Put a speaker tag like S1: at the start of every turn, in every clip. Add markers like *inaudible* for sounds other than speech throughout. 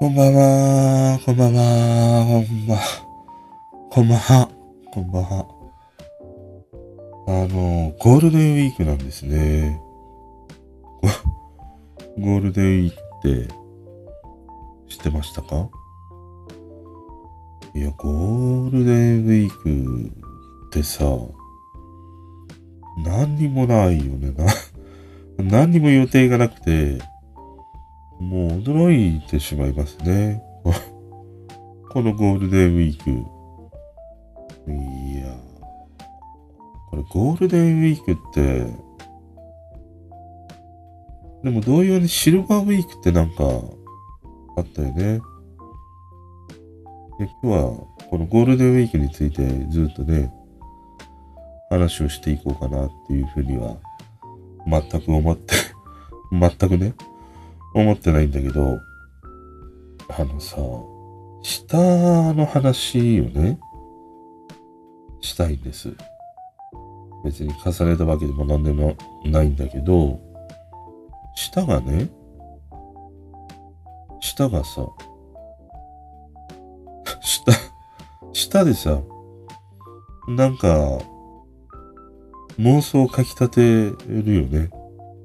S1: こんばんは、こんばんは、こんばんは、こんばんは、こんばんは。あの、ゴールデンウィークなんですね。*laughs* ゴールデンウィークって知ってましたか？いや、ゴールデンウィークってさ、何にもないよね。な、何にも予定がなくて、もう驚いてしまいますね。*laughs* このゴールデンウィーク。いや、これゴールデンウィークって、でも同様にシルバーウィークってなんかあったよね。で今日はこのゴールデンウィークについてずっとね、話をしていこうかなっていうふうには全く思って *laughs* 全くね、思ってないんだけど、あのさ、下の話をね、したいんです。別に重ねたわけでも何でもないんだけど、舌がね、舌がさ、*laughs* 舌、舌でさ、なんか、妄想をかき立てるよね。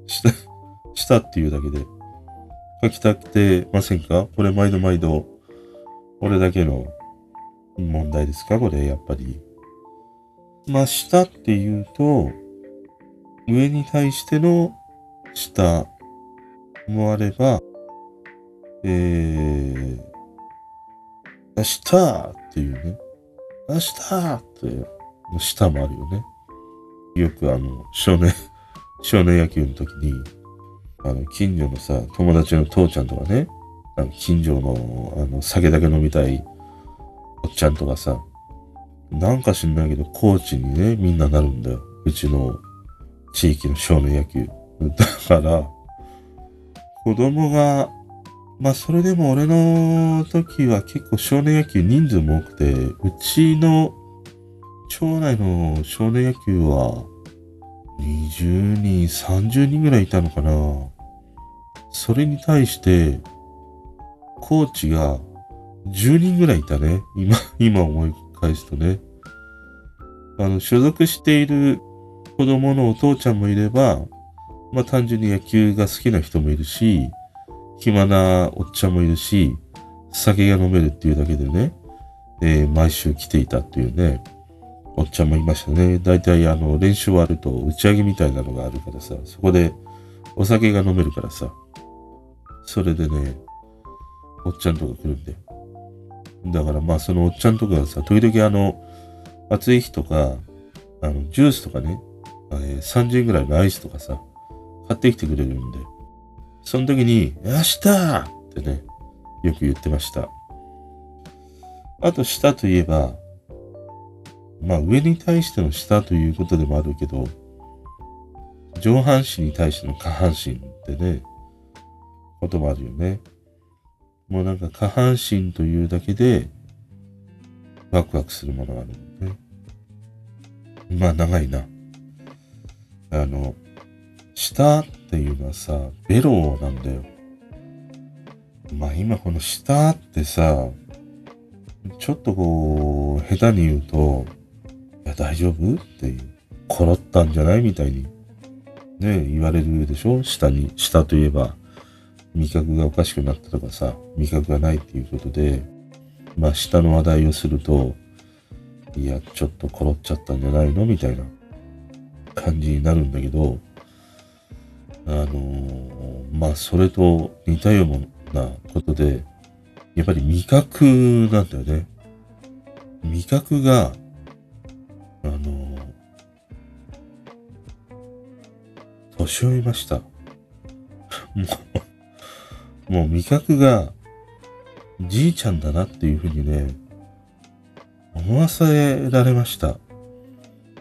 S1: 舌、舌っていうだけで。書きたくてませんか？これ毎度毎度、俺だけの問題ですか？これ、やっぱり。まあ、下っていうと、上に対しての下もあれば、えー、明日っていうね、明日っての下もあるよね。よくあの、少年、少年野球の時に、あの、近所のさ、友達の父ちゃんとかね、あの近所の、あの、酒だけ飲みたいおっちゃんとかさ、なんか知んないけど、コーチにね、みんななるんだよ。うちの地域の少年野球。*laughs* だから、子供が、まあそれでも俺の時は結構少年野球人数も多くて、うちの町内の少年野球は20人、30人ぐらいいたのかな。それに対して、コーチが10人ぐらいいたね。今、*laughs* 今思い返すとね。あの、所属している子供のお父ちゃんもいれば、まあ単純に野球が好きな人もいるし、暇なおっちゃんもいるし、酒が飲めるっていうだけでね、えー、毎週来ていたっていうね、おっちゃんもいましたね。大体あの練習終わると打ち上げみたいなのがあるからさ、そこでお酒が飲めるからさ、それでね、おっちゃんとか来るんだよ。だからまあそのおっちゃんとかがさ、時々あの、暑い日とか、あの、ジュースとかね、えー、30円ぐらいのアイスとかさ、買ってきてくれるんで、その時に、明日ってね、よく言ってました。あと、下といえば、まあ、上に対しての下ということでもあるけど、上半身に対しての下半身ってね、こともあるよね。もうなんか下半身というだけで、ワクワクするものがあるのね。まあ長いな。あの、舌っていうのはさ、ベロなんだよ。まあ今この舌ってさ、ちょっとこう、下手に言うと、いや大丈夫？っていう、ころったんじゃない？みたいに、ね、言われるでしょ？舌に、舌といえば、味覚がおかしくなったとかさ、味覚がないっていうことで、まあ下の話題をすると、いや、ちょっところっちゃったんじゃないの？みたいな感じになるんだけど、あのー、まあ、それと似たようなことで、やっぱり味覚なんだよね。味覚が、あのー、年老いました。*laughs* もう、もう味覚が、じいちゃんだなっていうふうにね、思わせられました。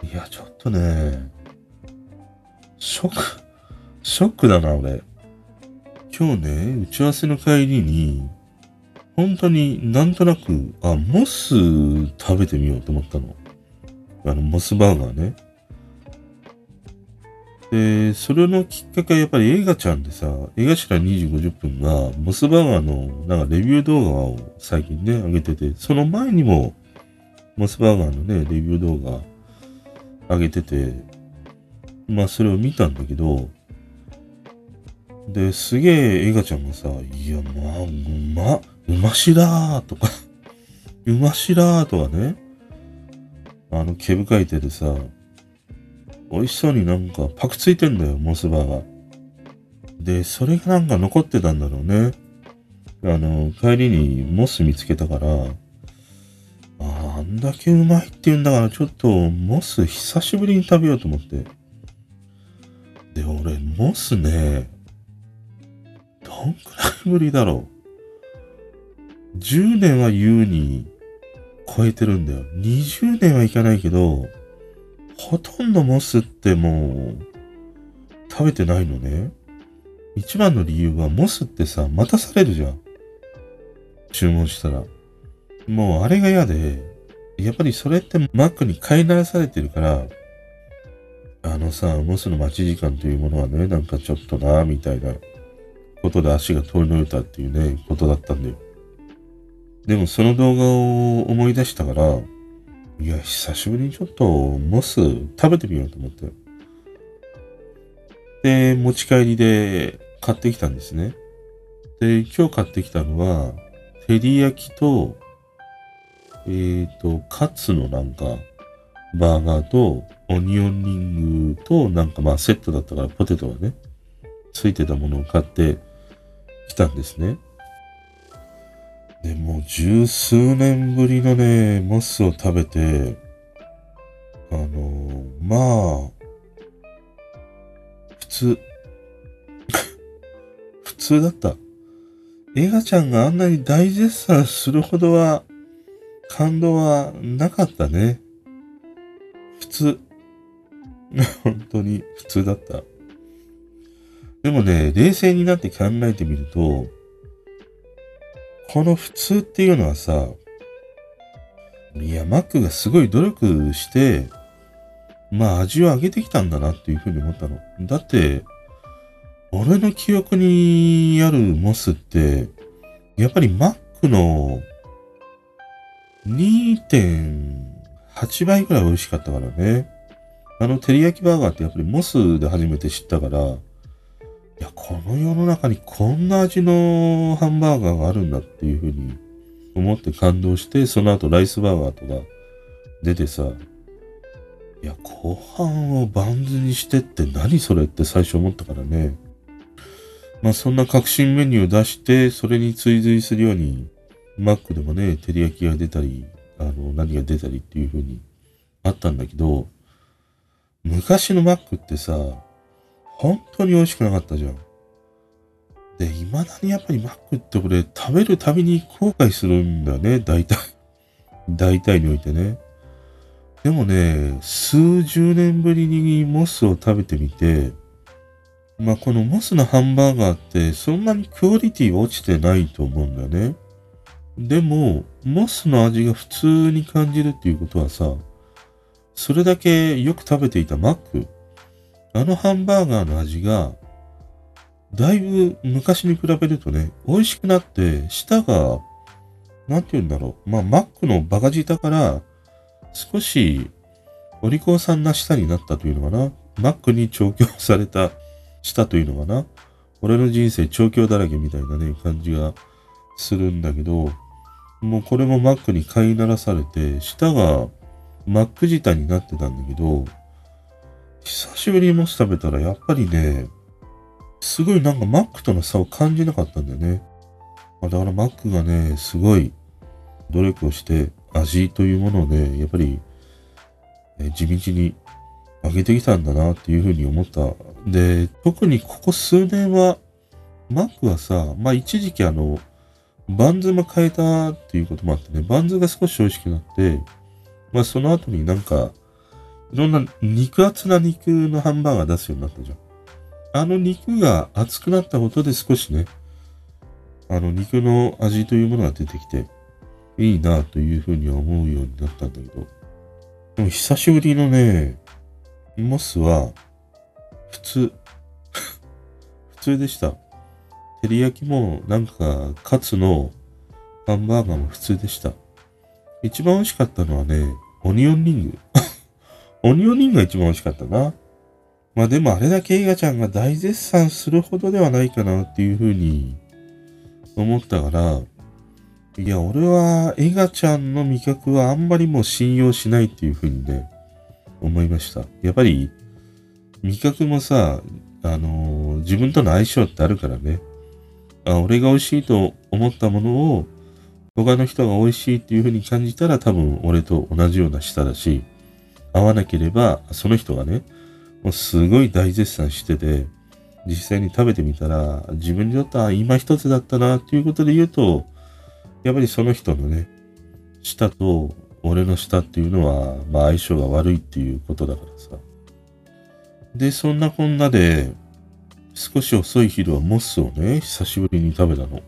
S1: いや、ちょっとね、ショック、ショックだな、俺。今日ね、打ち合わせの帰りに、本当になんとなく、あ、モス食べてみようと思ったの。あの、モスバーガーね。で、それのきっかけはやっぱり映画ちゃんでさ、映画ら2時50分が、モスバーガーのなんかレビュー動画を最近ね、上げてて、その前にも、モスバーガーのね、レビュー動画上げてて、まあそれを見たんだけど、で、すげえ映画ちゃんがさ、いや、まあ、うま、うましだーとかうましだーとかね、あの、毛深い手でさ、美味しそうになんかパクついてんだよ、モスバーガー。で、それがなんか残ってたんだろうね。あの、帰りにモス見つけたから、あんだけうまいって言うんだからちょっとモス久しぶりに食べようと思って。で、俺、モスね、どんくらいぶりだろう。10年は優に超えてるんだよ。20年はいかないけど、ほとんどモスってもう、食べてないのね。一番の理由は、モスってさ、待たされるじゃん。注文したら。もうあれが嫌で、やっぱりそれってマックに飼いならされてるから、あのさ、モスの待ち時間というものはね、なんかちょっとな、みたいなことで足が通り抜いたっていうね、ことだったんだよ。でもその動画を思い出したから、いや、久しぶりにちょっとモス食べてみようと思って。で、持ち帰りで買ってきたんですね。で、今日買ってきたのは、照り焼きと、えっ、ー、と、カツのなんか、バーガーと、オニオンリングと、なんかまあセットだったからポテトがね、ついてたものを買ってきたんですね。で、もう十数年ぶりのね、モスを食べて、あの、まあ、普通、*laughs* 普通だった。映画ちゃんがあんなに大絶賛するほどは、感動はなかったね。普通。*laughs* 本当に普通だった。でもね、冷静になって考えてみると、この普通っていうのはさ、いや、マックがすごい努力して、まあ味を上げてきたんだなっていうふうに思ったの。だって、俺の記憶にあるモスって、やっぱりマックの2.8倍ぐらい美味しかったからね。あの、照り焼きバーガーってやっぱりモスで初めて知ったから、いや、この世の中にこんな味のハンバーガーがあるんだっていうふうに思って感動して、その後ライスバーガーとか出てさ、いや、後半をバンズにしてって何それって最初思ったからね。まあそんな革新メニューを出して、それに追随するように、マックでもね、照り焼きが出たり、あの、何が出たりっていう風にあったんだけど、昔のマックってさ、本当に美味しくなかったじゃん。で、未だにやっぱりマックってこれ食べるたびに後悔するんだよね、大体。*laughs* 大体においてね。でもね、数十年ぶりにモスを食べてみて、まあこのモスのハンバーガーってそんなにクオリティ落ちてないと思うんだよね。でも、モスの味が普通に感じるっていうことはさ、それだけよく食べていたマック、あのハンバーガーの味が、だいぶ昔に比べるとね、美味しくなって、舌が、なんて言うんだろう。まあ、マックのバカ舌から、少し、お利口さんな舌になったというのかな。マックに調教された舌というのかな。俺の人生調教だらけみたいなね、感じがするんだけど、もうこれもマックに飼いならされて、舌がマック舌になってたんだけど、久しぶりにモス食べたらやっぱりね、すごいなんかマックとの差を感じなかったんだよね。だからマックがね、すごい努力をして味というものをね、やっぱり、地道に上げてきたんだなっていうふうに思った。で、特にここ数年は、マックはさ、まあ一時期あの、バンズも変えたっていうこともあってね、バンズが少し美味しくなって、まあその後になんか、いろんな肉厚な肉のハンバーガー出すようになったじゃん。あの肉が厚くなったことで少しね、あの肉の味というものが出てきて、いいなというふうに思うようになったんだけど、でも久しぶりのね、モスは、普通。*laughs* 普通でした。照り焼きもなんかカツのハンバーガーも普通でした。一番美味しかったのはね、オニオンリング。*laughs* オニオンリンが一番美味しかったな。まあでもあれだけ映画ちゃんが大絶賛するほどではないかなっていうふうに思ったから、いや、俺は映画ちゃんの味覚はあんまりもう信用しないっていうふうにね、思いました。やっぱり味覚もさ、あのー自分との相性ってあるからね。あ、俺が美味しいと思ったものを他の人が美味しいっていう風に感じたら多分俺と同じような舌だし、合わなければその人がね、もうすごい大絶賛してて、実際に食べてみたら自分にとっては今一つだったなっていうことで言うと、やっぱりその人のね、舌と俺の舌っていうのは、まあ相性が悪いっていうことだからさ。で、そんなこんなで、少し遅い昼はモスをね、久しぶりに食べたの。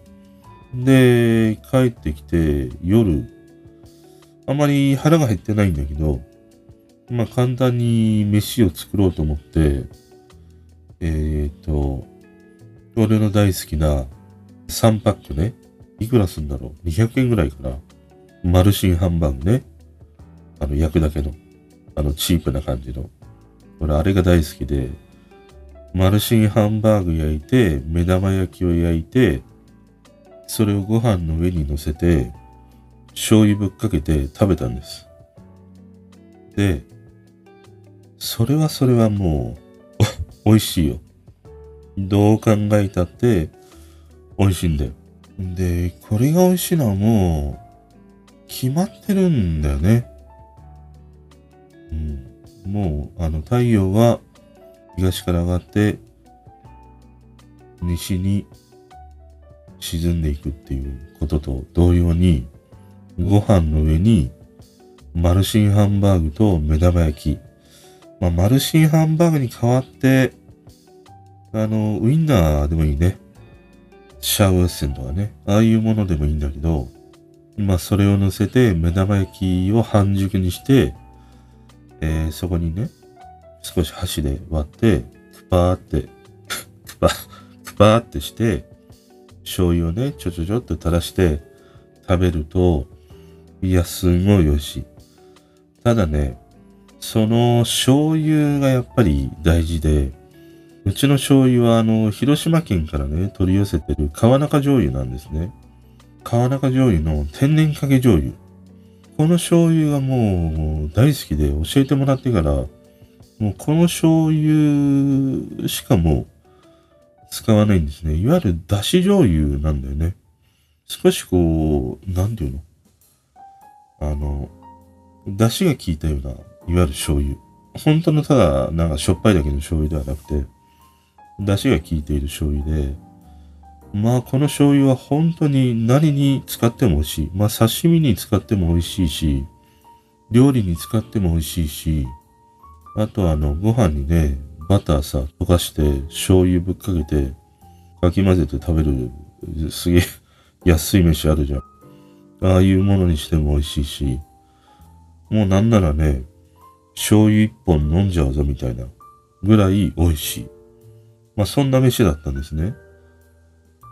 S1: で、帰ってきて、夜、あまり腹が減ってないんだけど、まあ簡単に飯を作ろうと思って、えっ、と、俺の大好きな3パックね、いくらすんだろう ?200 円ぐらいかな。マルシンハンバーグね。あの、焼くだけの。あの、チープな感じの。俺、あれが大好きで、マルシンハンバーグ焼いて、目玉焼きを焼いて、それをご飯の上に乗せて、醤油ぶっかけて食べたんです。で、それはそれはもう、*laughs* 美味しいよ。どう考えたって、美味しいんだよ。で、これが美味しいのはもう、決まってるんだよね。うん。もう、あの、太陽は東から上がって、西に沈んでいくっていうことと同様に、ご飯の上に、マルシンハンバーグと目玉焼き。まあ、マルシンハンバーグに代わって、あの、ウインナーでもいいね。シャウエッセンとかね。ああいうものでもいいんだけど、まあ、それを乗せて、目玉焼きを半熟にして、えーそこにね、少し箸で割って、クパーって、*laughs* クパ、クパーってして、醤油をね、ちょちょちょっと垂らして食べると、いや、すごい美味しい。ただね、その醤油がやっぱり大事で、うちの醤油はあの、広島県からね、取り寄せてる川中醤油なんですね。川中醤油の天然かけ醤油。この醤油がもう大好きで教えてもらってから、もうこの醤油しかも使わないんですね。いわゆるだし醤油なんだよね。少しこう、なんていうの？あの、だしが効いたような、いわゆる醤油。本当のただ、なんかしょっぱいだけの醤油ではなくて、だしが効いている醤油で、まあこの醤油は本当に何に使っても美味しい。まあ刺身に使っても美味しいし、料理に使っても美味しいし、あとあの、ご飯にね、バターさ、溶かして、醤油ぶっかけて、かき混ぜて食べる、すげえ安い飯あるじゃん。ああいうものにしても美味しいし、もうなんならね、醤油一本飲んじゃうぞみたいなぐらい美味しい。まあそんな飯だったんですね。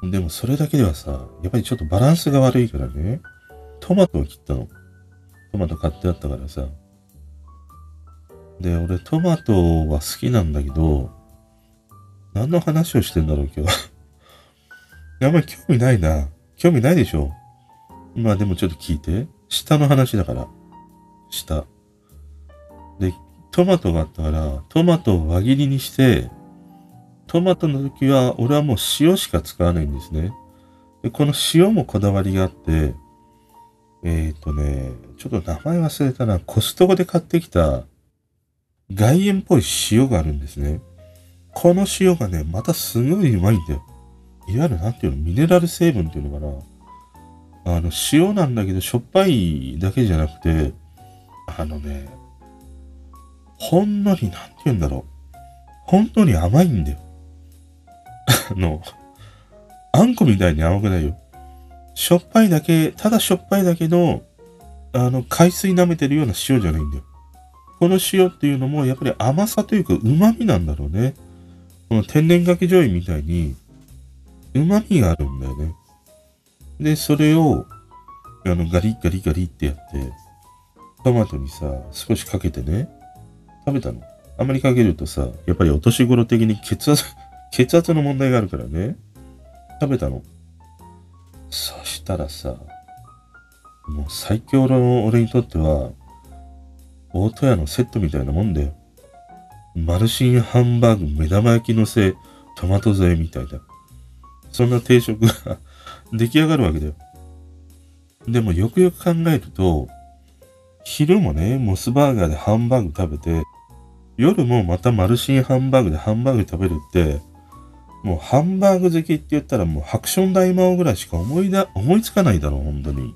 S1: でもそれだけではさ、やっぱりちょっとバランスが悪いからね、トマトを切ったの。トマト買ってあったからさ。で、俺トマトは好きなんだけど、何の話をしてんだろう今日。*laughs* あんまり興味ないな。興味ないでしょまあでもちょっと聞いて。下の話だから。下。で、トマトがあったから、トマトを輪切りにして、トマトの時は、俺はもう塩しか使わないんですね。で、この塩もこだわりがあって、えっ、ー、とね、ちょっと名前忘れたな。コストコで買ってきた外塩っぽい塩があるんですね。この塩がね、またすごいうまいんだよ。いわゆるなんていうの、ミネラル成分っていうのかな。あの、塩なんだけど、しょっぱいだけじゃなくて、あのね、ほんのり、なんて言うんだろう。ほんのり甘いんだよ。*laughs* あの、あんこみたいに甘くないよ。しょっぱいだけ、ただしょっぱいだけの、あの、海水舐めてるような塩じゃないんだよ。この塩っていうのも、やっぱり甘さというか、旨味なんだろうね。この天然かけ醤油みたいに、旨味があるんだよね。で、それを、あの、ガリガリガリってやって、トマトにさ、少しかけてね、食べたの？あんまりかけるとさ、やっぱりお年頃的に血圧、*laughs* 血圧の問題があるからね。食べたの？そしたらさ、もう最強の俺にとっては、大戸屋のセットみたいなもんだよ。マルシンハンバーグ、目玉焼きのせい、トマト添えみたいだ。そんな定食が *laughs* 出来上がるわけだよ。でもよくよく考えると、昼もね、モスバーガーでハンバーグ食べて、夜もまたマルシンハンバーグでハンバーグ食べるって、もうハンバーグ好きって言ったらもうハクション大魔王ぐらいしか思いだ、思いつかないだろう、本当に。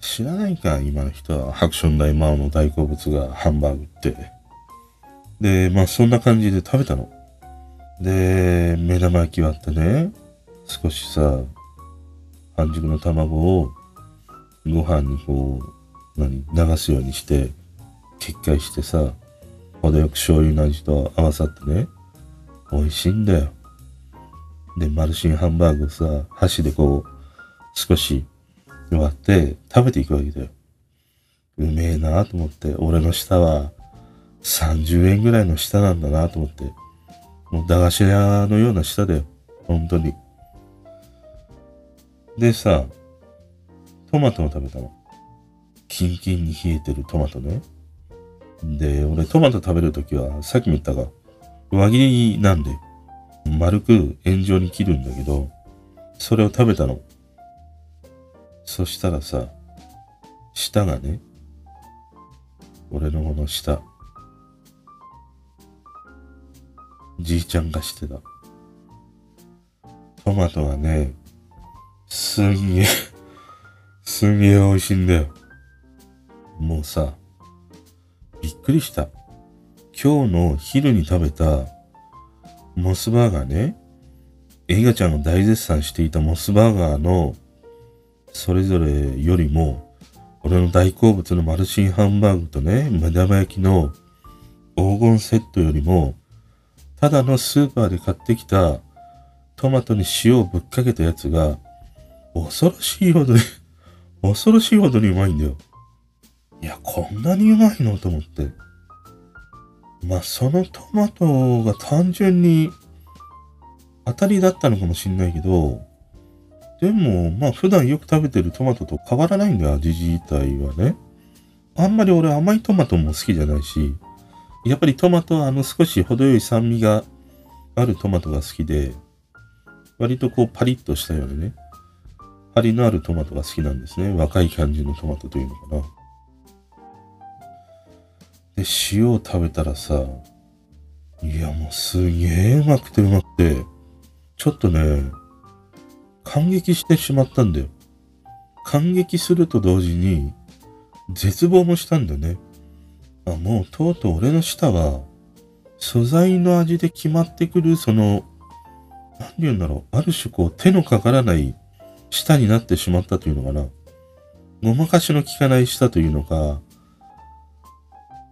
S1: 知らないか、今の人は。ハクション大魔王の大好物がハンバーグって。で、まあそんな感じで食べたの。で、目玉焼き割ってね、少しさ、半熟の卵をご飯にこう、何、流すようにして、決壊してさ、程よく醤油の味と合わさってね、美味しいんだよ。で、マルシンハンバーグをさ、箸でこう、少し割って食べていくわけだよ。うめえなと思って、俺の舌は30円ぐらいの舌なんだなと思って、もう駄菓子屋のような舌だよ。本当に。でさ、トマトを食べたの。キンキンに冷えてるトマトね。で、俺トマト食べるときは、さっきも言ったが、輪切りなんで、丸く円状に切るんだけど、それを食べたの。そしたらさ、舌がね、俺のこの舌、じいちゃんがしてた。トマトがね、すんげえ、すんげえ美味しいんだよ。もうさ、びっくりした。今日の昼に食べたモスバーガーね、エガちゃんが大絶賛していたモスバーガーのそれぞれよりも、俺の大好物のマルシンハンバーグとね、目玉焼きの黄金セットよりも、ただのスーパーで買ってきたトマトに塩をぶっかけたやつが、恐ろしいほどに恐ろしいほどにうまいんだよ。いや、こんなにうまいの？と思って。まあ、そのトマトが単純に当たりだったのかもしんないけど、でも、まあ、普段よく食べてるトマトと変わらないんだよ、味自体はね。あんまり俺甘いトマトも好きじゃないし、やっぱりトマトはあの少し程よい酸味があるトマトが好きで、割とこうパリッとしたようなね、張りのあるトマトが好きなんですね。若い感じのトマトというのかな。で、塩を食べたらさ、いやもうすげえうまくてうまくて、ちょっとね、感激してしまったんだよ。感激すると同時に、絶望もしたんだね。あ、もうとうとう俺の舌は、素材の味で決まってくる、その、何て言うんだろう、ある種こう手のかからない舌になってしまったというのかな。ごまかしの効かない舌というのか、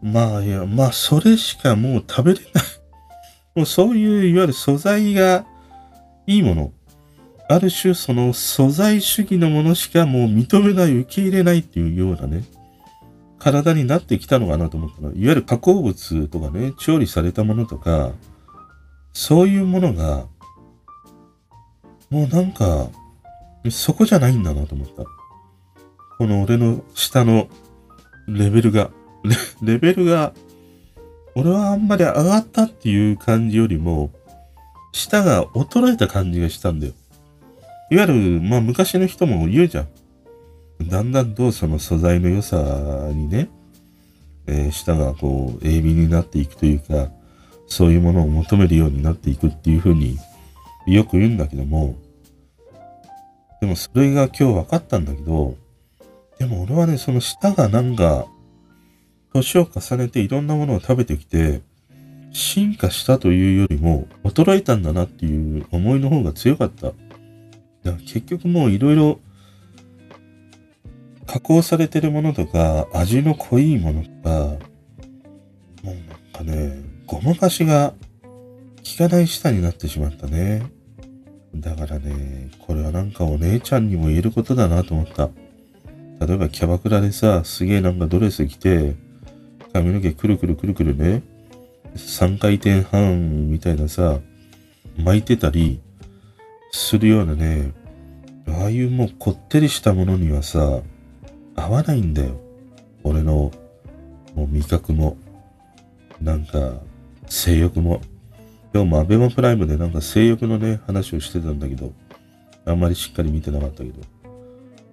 S1: まあいや、まあそれしかもう食べれない *laughs* もうそういういわゆる素材がいいもの。ある種その素材主義のものしかもう認めない、受け入れないっていうようなね、体になってきたのかなと思ったら、いわゆる加工物とかね、調理されたものとか、そういうものが、もうなんか、そこじゃないんだなと思った。この俺の下のレベルが。レベルが、俺はあんまり上がったっていう感じよりも、舌が衰えた感じがしたんだよ。いわゆる、まあ昔の人も言うじゃん。だんだんとその素材の良さにね、えー、舌がこう、鋭敏になっていくというか、そういうものを求めるようになっていくっていうふうによく言うんだけども、でもそれが今日分かったんだけど、でも俺はね、その舌がなんか、年を重ねていろんなものを食べてきて、進化したというよりも、衰えたんだなっていう思いの方が強かった。だから結局もういろいろ、加工されてるものとか、味の濃いものとか、もうなんかね、ごまかしが効かない舌になってしまったね。だからね、これはなんかお姉ちゃんにも言えることだなと思った。例えばキャバクラでさ、すげえなんかドレス着て、髪の毛くるくるくるくるね、3回転半みたいなさ、巻いてたりするようなね、ああいうもうこってりしたものにはさ、合わないんだよ。俺のもう味覚も、なんか性欲も。今日もアベマプライムでなんか性欲のね、話をしてたんだけど、あんまりしっかり見てなかったけど、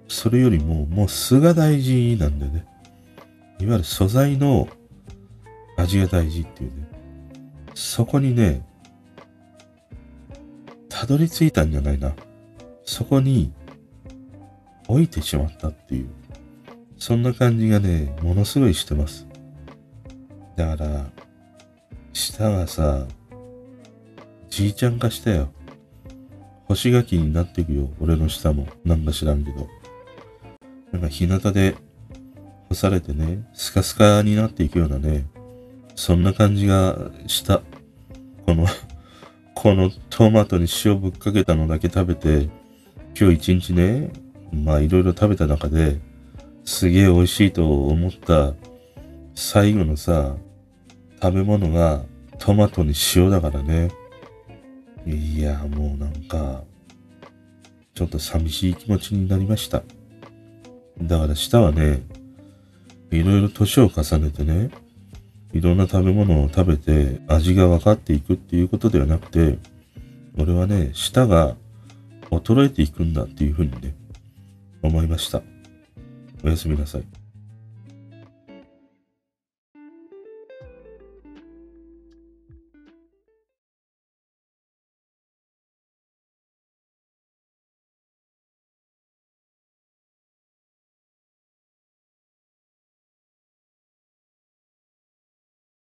S1: それよりも、もう素が大事なんだよね。いわゆる素材の味が大事っていうね。そこにね、たどり着いたんじゃないな。そこに置いてしまったっていう。そんな感じがね、ものすごいしてます。だから、舌がさ、じいちゃん化したよ。干し柿になっていくよ。俺の舌も。なんか知らんけど。なんか日向で干されてね、スカスカになっていくようなね、そんな感じがした。この *laughs* このトマトに塩ぶっかけたのだけ食べて、今日一日ね、まあいろいろ食べた中で、すげえ美味しいと思った最後のさ、食べ物がトマトに塩だからね。いや、もうなんか、ちょっと寂しい気持ちになりました。だから舌はね、いろいろ年を重ねてね、いろんな食べ物を食べて味が分かっていくっていうことではなくて、俺はね、舌が衰えていくんだっていうふうにね、思いました。おやすみなさい。